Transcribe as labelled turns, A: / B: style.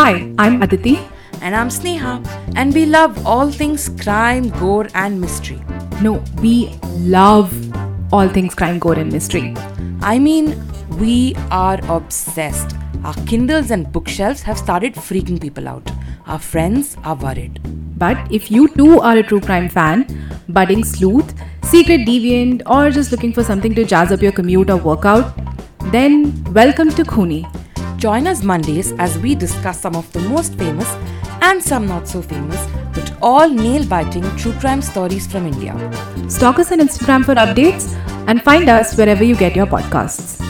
A: Hi, I'm Aditi.
B: And I'm Sneha, and we love all things crime, gore, and mystery.
A: No, we love all things crime, gore, and mystery.
B: I mean, we are obsessed. Our Kindles and bookshelves have started freaking people out. Our friends are worried.
A: But if you too are a true crime fan, budding sleuth, secret deviant, or just looking for something to jazz up your commute or workout, then welcome to Khooni.
B: Join us Mondays as we discuss some of the most famous and some not so famous, but all nail biting true crime stories from India.
A: Stalk us on Instagram for updates and find us wherever you get your podcasts.